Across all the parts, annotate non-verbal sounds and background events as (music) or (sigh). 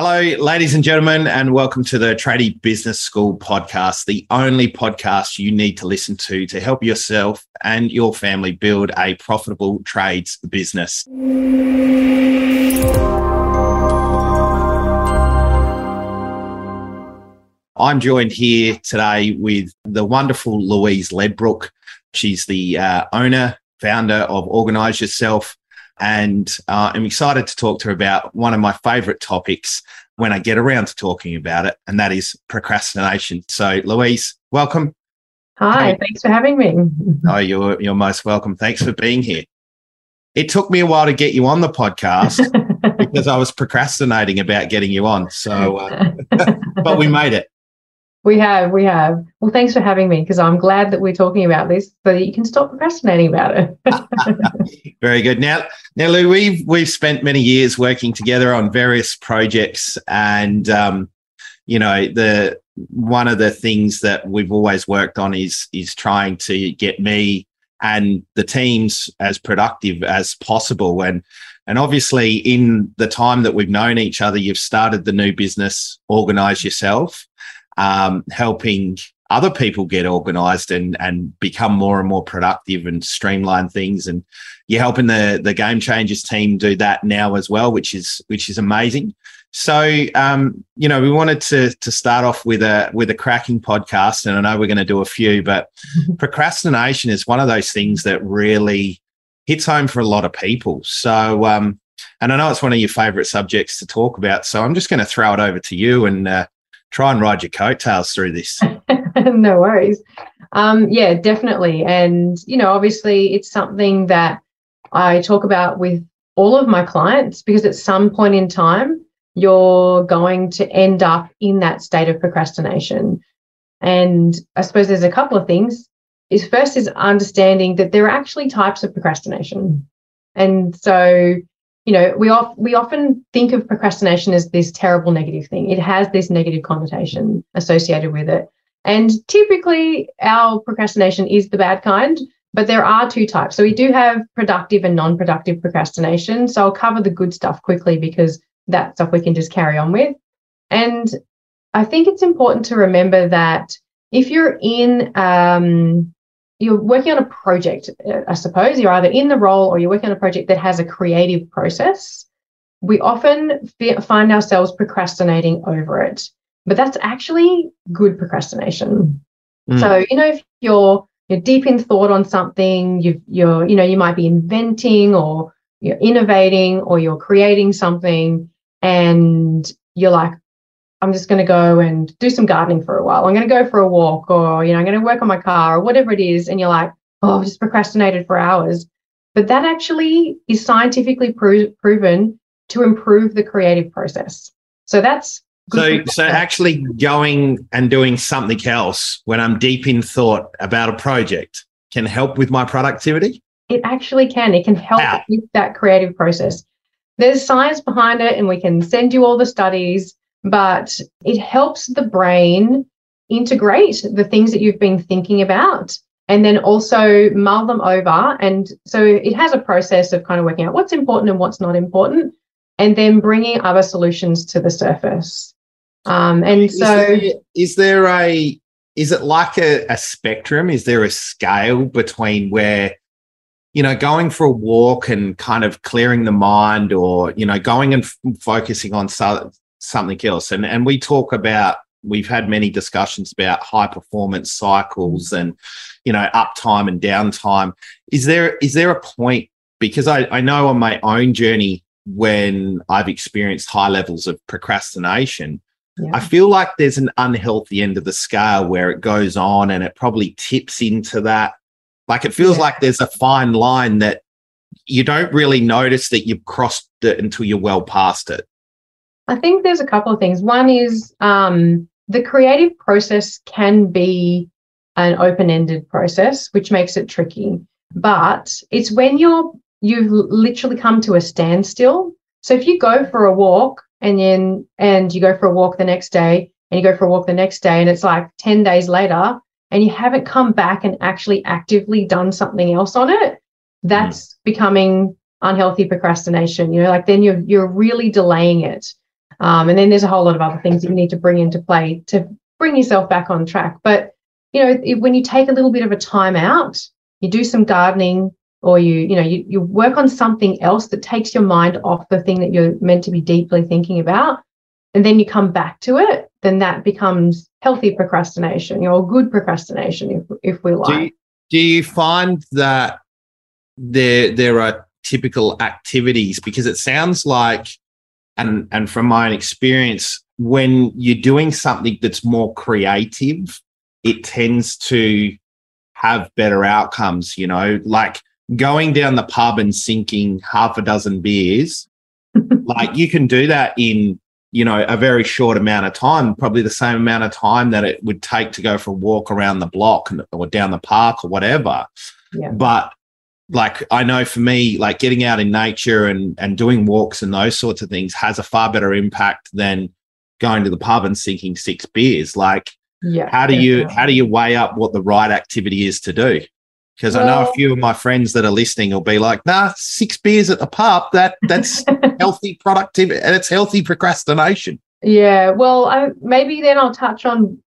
Hello, ladies and gentlemen, and welcome to the Tradie Business School podcast, the only podcast you need to listen to to help yourself and your family build a profitable trades business. I'm joined here today with the wonderful Louise Ledbrook. She's the uh, owner, founder of Organize Yourself, and uh, I'm excited to talk to her about one of my favorite topics when I get around to talking about it, and that is procrastination. So, Louise, welcome. Hi, hey. thanks for having me. oh, you're, you're most welcome. Thanks for being here. It took me a while to get you on the podcast (laughs) because I was procrastinating about getting you on. So, uh, (laughs) (laughs) but we made it. We have, we have. Well, thanks for having me because I'm glad that we're talking about this so that you can stop procrastinating about it. (laughs) Very good. Now, now, Lou, we've we've spent many years working together on various projects, and um, you know, the one of the things that we've always worked on is is trying to get me and the teams as productive as possible and and obviously in the time that we've known each other you've started the new business organize yourself um, helping other people get organized and and become more and more productive and streamline things. And you're helping the the game changers team do that now as well which is which is amazing. So um, you know we wanted to to start off with a with a cracking podcast and i know we're going to do a few but (laughs) procrastination is one of those things that really hits home for a lot of people. So um, and i know it's one of your favorite subjects to talk about so i'm just going to throw it over to you and uh, try and ride your coattails through this. (laughs) no worries. Um, yeah, definitely. And, you know, obviously it's something that I talk about with all of my clients because at some point in time, you're going to end up in that state of procrastination. And I suppose there's a couple of things. Is first is understanding that there are actually types of procrastination. And so you know, we, off, we often think of procrastination as this terrible negative thing. It has this negative connotation associated with it. And typically, our procrastination is the bad kind, but there are two types. So we do have productive and non productive procrastination. So I'll cover the good stuff quickly because that stuff we can just carry on with. And I think it's important to remember that if you're in um, you're working on a project, I suppose you're either in the role or you're working on a project that has a creative process. We often find ourselves procrastinating over it, but that's actually good procrastination. Mm. So, you know, if you're you're deep in thought on something, you you're, you know, you might be inventing or you're innovating or you're creating something and you're like, I'm just going to go and do some gardening for a while. I'm going to go for a walk or, you know, I'm going to work on my car or whatever it is. And you're like, oh, I've just procrastinated for hours. But that actually is scientifically pro- proven to improve the creative process. So that's so, so actually going and doing something else when I'm deep in thought about a project can help with my productivity? It actually can. It can help How? with that creative process. There's science behind it, and we can send you all the studies but it helps the brain integrate the things that you've been thinking about and then also mull them over. And so it has a process of kind of working out what's important and what's not important, and then bringing other solutions to the surface. Um, and is so, there, is there a is it like a, a spectrum? Is there a scale between where you know, going for a walk and kind of clearing the mind or, you know, going and f- focusing on so- something else. And and we talk about we've had many discussions about high performance cycles and you know uptime and downtime. Is there is there a point because I, I know on my own journey when I've experienced high levels of procrastination, yeah. I feel like there's an unhealthy end of the scale where it goes on and it probably tips into that. Like it feels yeah. like there's a fine line that you don't really notice that you've crossed it until you're well past it. I think there's a couple of things. One is um, the creative process can be an open-ended process, which makes it tricky. But it's when you're you've literally come to a standstill. So if you go for a walk and then and you go for a walk the next day and you go for a walk the next day and it's like 10 days later and you haven't come back and actually actively done something else on it, that's mm. becoming unhealthy procrastination. You know, like then you're you're really delaying it. Um, and then there's a whole lot of other things that you need to bring into play to bring yourself back on track. But you know, it, when you take a little bit of a time out, you do some gardening, or you you know you, you work on something else that takes your mind off the thing that you're meant to be deeply thinking about and then you come back to it then that becomes healthy procrastination know good procrastination if, if we like do you, do you find that there there are typical activities because it sounds like and and from my own experience when you're doing something that's more creative it tends to have better outcomes you know like going down the pub and sinking half a dozen beers, (laughs) like you can do that in, you know, a very short amount of time, probably the same amount of time that it would take to go for a walk around the block or down the park or whatever. Yeah. But like I know for me, like getting out in nature and and doing walks and those sorts of things has a far better impact than going to the pub and sinking six beers. Like, yeah, how do you how do you weigh up what the right activity is to do? because well, I know a few of my friends that are listening will be like, "Nah, six beers at the pub that that's (laughs) healthy productivity and it's healthy procrastination." Yeah, well, I, maybe then I'll touch on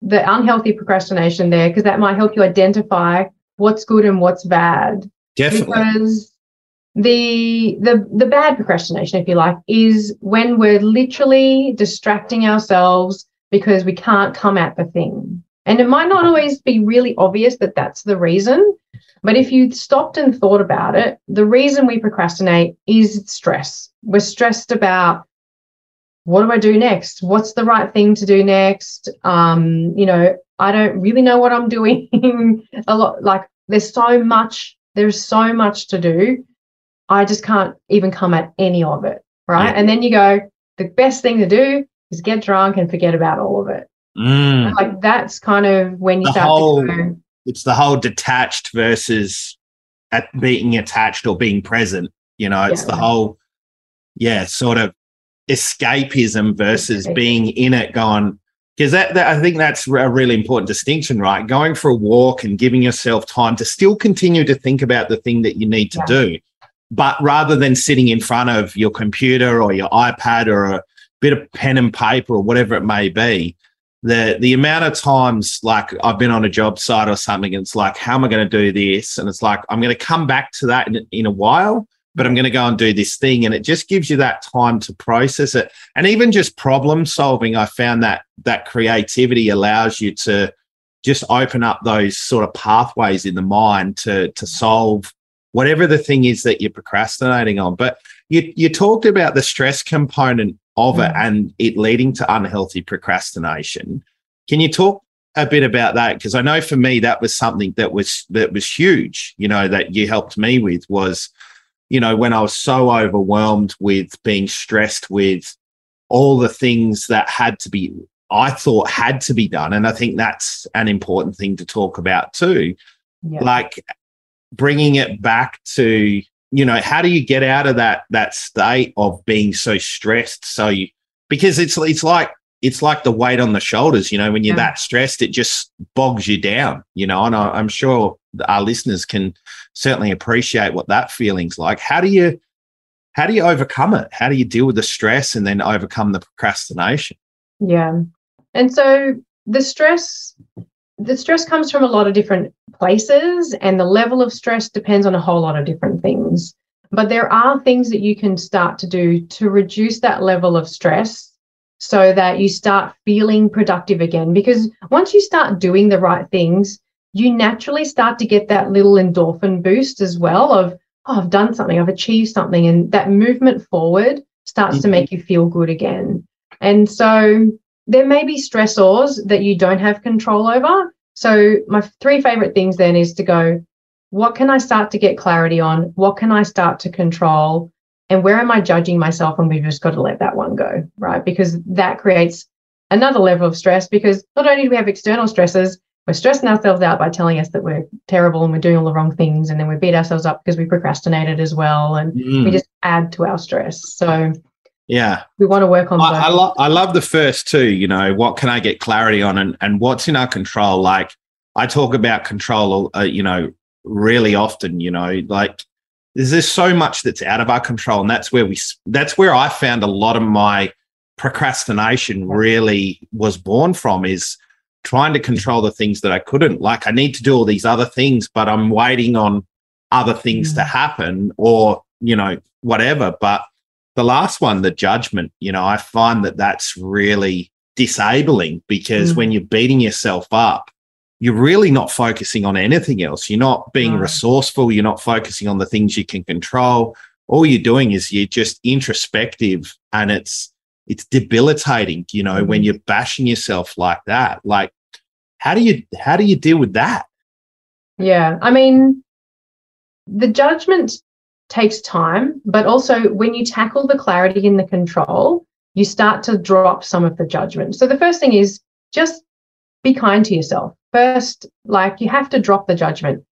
the unhealthy procrastination there because that might help you identify what's good and what's bad. Definitely, because the the the bad procrastination, if you like, is when we're literally distracting ourselves because we can't come at the thing. And it might not always be really obvious that that's the reason. But if you stopped and thought about it, the reason we procrastinate is stress. We're stressed about what do I do next? What's the right thing to do next? Um, you know, I don't really know what I'm (laughs) doing. a lot like there's so much, there's so much to do. I just can't even come at any of it. Right. Yeah. And then you go, the best thing to do is get drunk and forget about all of it. Mm. Like that's kind of when you the start whole, to go. It's the whole detached versus at being attached or being present. You know, it's yeah. the whole, yeah, sort of escapism versus okay. being in it, going, because that, that, I think that's a really important distinction, right? Going for a walk and giving yourself time to still continue to think about the thing that you need to yeah. do, but rather than sitting in front of your computer or your iPad or a bit of pen and paper or whatever it may be, the the amount of times like I've been on a job site or something, and it's like, how am I going to do this? And it's like I'm going to come back to that in, in a while, but I'm going to go and do this thing, and it just gives you that time to process it, and even just problem solving. I found that that creativity allows you to just open up those sort of pathways in the mind to to solve whatever the thing is that you're procrastinating on. But you you talked about the stress component of it mm. and it leading to unhealthy procrastination. Can you talk a bit about that? Because I know for me that was something that was that was huge, you know, that you helped me with was, you know, when I was so overwhelmed with being stressed with all the things that had to be I thought had to be done. And I think that's an important thing to talk about too. Yeah. Like bringing it back to you know how do you get out of that that state of being so stressed so you because it's it's like it's like the weight on the shoulders you know when you're yeah. that stressed it just bogs you down you know and I, i'm sure our listeners can certainly appreciate what that feeling's like how do you how do you overcome it how do you deal with the stress and then overcome the procrastination yeah and so the stress the stress comes from a lot of different places, and the level of stress depends on a whole lot of different things. But there are things that you can start to do to reduce that level of stress so that you start feeling productive again. Because once you start doing the right things, you naturally start to get that little endorphin boost as well of, oh, I've done something, I've achieved something. And that movement forward starts mm-hmm. to make you feel good again. And so there may be stressors that you don't have control over. So, my three favorite things then is to go, what can I start to get clarity on? What can I start to control? And where am I judging myself? And we've just got to let that one go, right? Because that creates another level of stress because not only do we have external stresses, we're stressing ourselves out by telling us that we're terrible and we're doing all the wrong things. And then we beat ourselves up because we procrastinated as well. And mm. we just add to our stress. So, yeah. We want to work on I, I, lo- I love the first two, you know, what can I get clarity on and, and what's in our control? Like I talk about control, uh, you know, really often, you know, like there's, there's so much that's out of our control. And that's where we, that's where I found a lot of my procrastination really was born from is trying to control the things that I couldn't. Like I need to do all these other things, but I'm waiting on other things mm. to happen or, you know, whatever. But the last one, the judgment, you know, I find that that's really disabling because mm. when you're beating yourself up, you're really not focusing on anything else. You're not being resourceful. You're not focusing on the things you can control. All you're doing is you're just introspective and it's it's debilitating, you know, when mm-hmm. you're bashing yourself like that. Like, how do you how do you deal with that? Yeah. I mean, the judgment takes time, but also when you tackle the clarity and the control, you start to drop some of the judgment. So the first thing is just be kind to yourself. First, like you have to drop the judgment.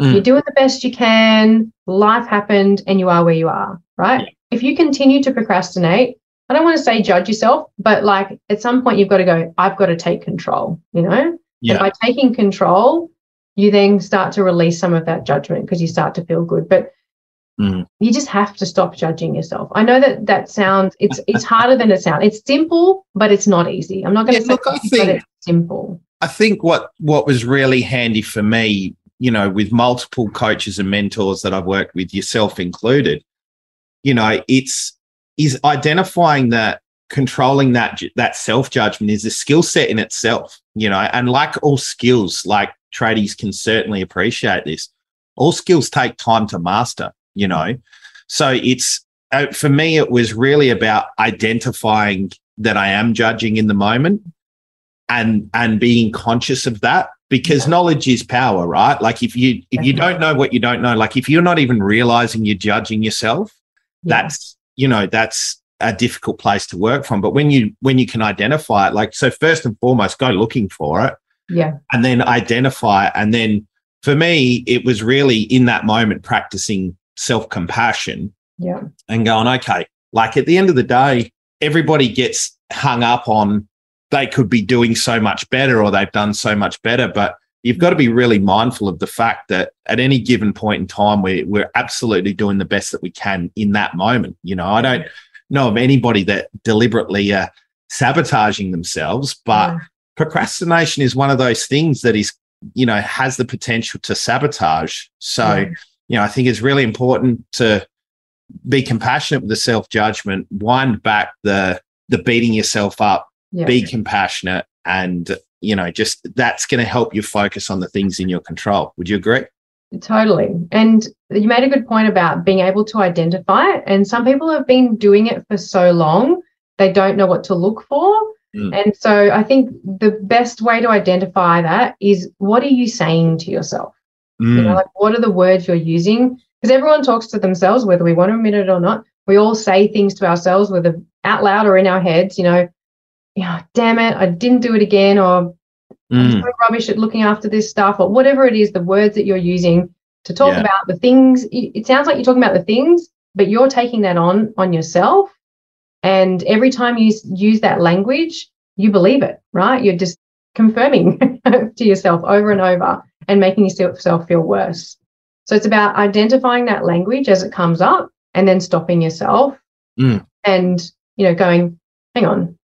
Mm. You're doing the best you can, life happened, and you are where you are, right? Yeah. If you continue to procrastinate, I don't want to say judge yourself, but like at some point you've got to go, I've got to take control, you know? Yeah. And by taking control, you then start to release some of that judgment because you start to feel good. But mm. you just have to stop judging yourself. I know that that sounds it's it's harder than it sounds. It's simple, but it's not easy. I'm not going to yeah, say look, I think, it's simple. I think what what was really handy for me, you know, with multiple coaches and mentors that I've worked with, yourself included, you know, it's is identifying that controlling that that self judgment is a skill set in itself you know and like all skills like tradies can certainly appreciate this all skills take time to master you know so it's uh, for me it was really about identifying that i am judging in the moment and and being conscious of that because yeah. knowledge is power right? Like if you if you don't know what you don't know like if you're not even realizing you're judging yourself yeah. that's you know that's a difficult place to work from. But when you when you can identify it like so first and foremost go looking for it. Yeah. And then identify it. And then for me it was really in that moment practicing self-compassion yeah. and going okay like at the end of the day everybody gets hung up on they could be doing so much better or they've done so much better but you've got to be really mindful of the fact that at any given point in time we, we're absolutely doing the best that we can in that moment you know i don't know of anybody that deliberately uh, sabotaging themselves but yeah. procrastination is one of those things that is you know has the potential to sabotage so yeah. you know i think it's really important to be compassionate with the self-judgment wind back the the beating yourself up yeah. be compassionate and you know, just that's going to help you focus on the things in your control. Would you agree? Totally. And you made a good point about being able to identify it. And some people have been doing it for so long, they don't know what to look for. Mm. And so I think the best way to identify that is what are you saying to yourself? Mm. You know, mm. like what are the words you're using? Because everyone talks to themselves, whether we want to admit it or not. We all say things to ourselves, whether out loud or in our heads, you know, yeah, damn it, I didn't do it again, or mm. I'm so rubbish at looking after this stuff, or whatever it is, the words that you're using to talk yeah. about the things. It sounds like you're talking about the things, but you're taking that on on yourself. And every time you use that language, you believe it, right? You're just confirming (laughs) to yourself over and over and making yourself feel worse. So it's about identifying that language as it comes up and then stopping yourself mm. and you know going, hang on,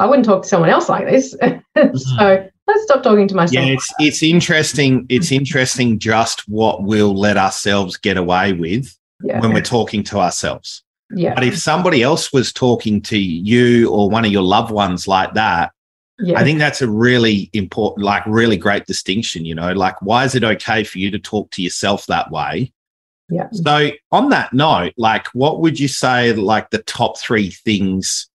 I wouldn't talk to someone else like this. Mm-hmm. (laughs) so let's stop talking to myself. Yeah, it's it's interesting. It's (laughs) interesting just what we'll let ourselves get away with yeah. when we're talking to ourselves. Yeah. But if somebody else was talking to you or one of your loved ones like that, yeah. I think that's a really important, like really great distinction, you know, like why is it okay for you to talk to yourself that way? Yeah. So on that note, like what would you say like the top three things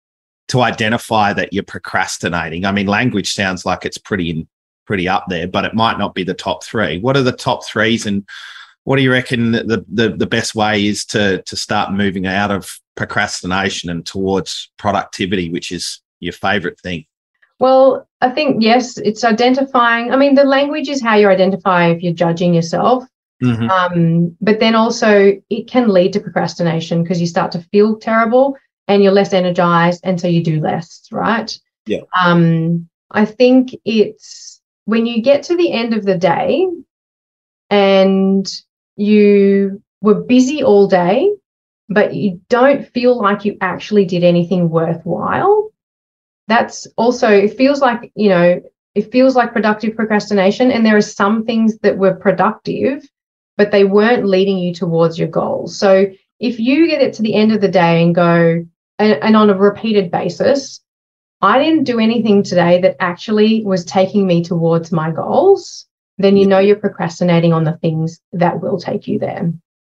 to identify that you're procrastinating? I mean, language sounds like it's pretty pretty up there, but it might not be the top three. What are the top threes, and what do you reckon the the, the best way is to to start moving out of procrastination and towards productivity, which is your favorite thing? Well, I think yes, it's identifying. I mean, the language is how you identify if you're judging yourself. Mm-hmm. Um, but then also, it can lead to procrastination because you start to feel terrible and you're less energized and so you do less right yeah um i think it's when you get to the end of the day and you were busy all day but you don't feel like you actually did anything worthwhile. That's also, it feels like, you know, it feels like productive procrastination. And there are some things that were productive, but they weren't leading you towards your goals. So if you get it to the end of the day and go, and, and on a repeated basis, I didn't do anything today that actually was taking me towards my goals, then you know you're procrastinating on the things that will take you there.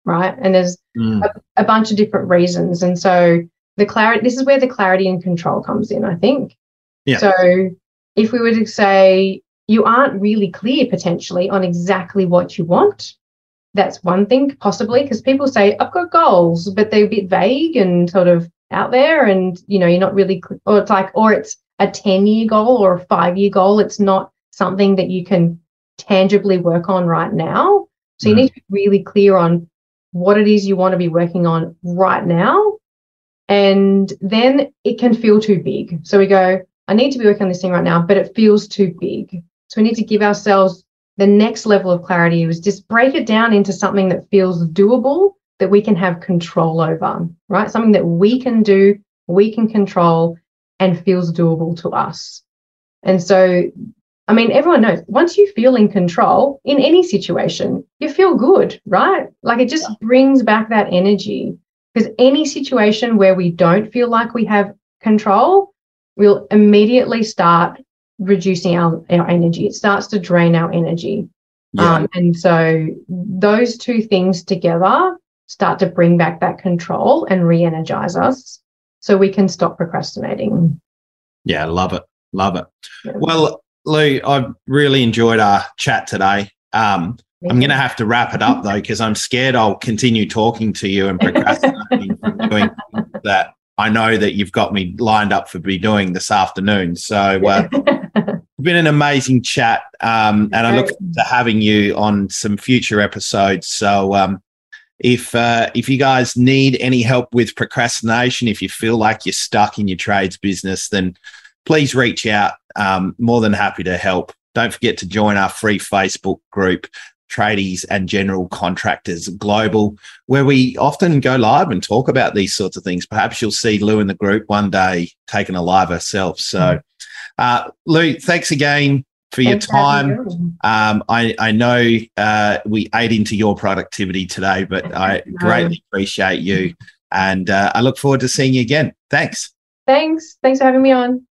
Right. And there's mm. a, a bunch of different reasons. And so the clarity, this is where the clarity and control comes in, I think. Yeah. So if we were to say you aren't really clear potentially on exactly what you want, that's one thing possibly because people say I've got goals, but they're a bit vague and sort of out there, and you know you're not really, or it's like, or it's a ten year goal or a five year goal. It's not something that you can tangibly work on right now. So mm. you need to be really clear on what it is you want to be working on right now. And then it can feel too big. So we go, I need to be working on this thing right now, but it feels too big. So we need to give ourselves the next level of clarity is just break it down into something that feels doable that we can have control over, right? Something that we can do, we can control, and feels doable to us. And so, I mean, everyone knows once you feel in control in any situation, you feel good, right? Like it just brings back that energy. Because any situation where we don't feel like we have control, we'll immediately start reducing our, our energy. It starts to drain our energy. Yeah. Um, and so those two things together start to bring back that control and re energize us so we can stop procrastinating. Yeah, love it. Love it. Yeah. Well, Lou, I've really enjoyed our chat today. Um, I'm going to have to wrap it up though, because I'm scared I'll continue talking to you and procrastinating (laughs) from doing that. I know that you've got me lined up for be doing this afternoon. So uh, (laughs) been an amazing chat, um, and I look forward to having you on some future episodes. So, um, if uh, if you guys need any help with procrastination, if you feel like you're stuck in your trades business, then please reach out. Um, more than happy to help. Don't forget to join our free Facebook group, Tradies and General Contractors Global, where we often go live and talk about these sorts of things. Perhaps you'll see Lou in the group one day taking a live herself. So. Mm uh, Lou, thanks again for your time. Um, I, I know uh, we ate into your productivity today, but I greatly appreciate you. And uh, I look forward to seeing you again. Thanks. Thanks. Thanks for having me on.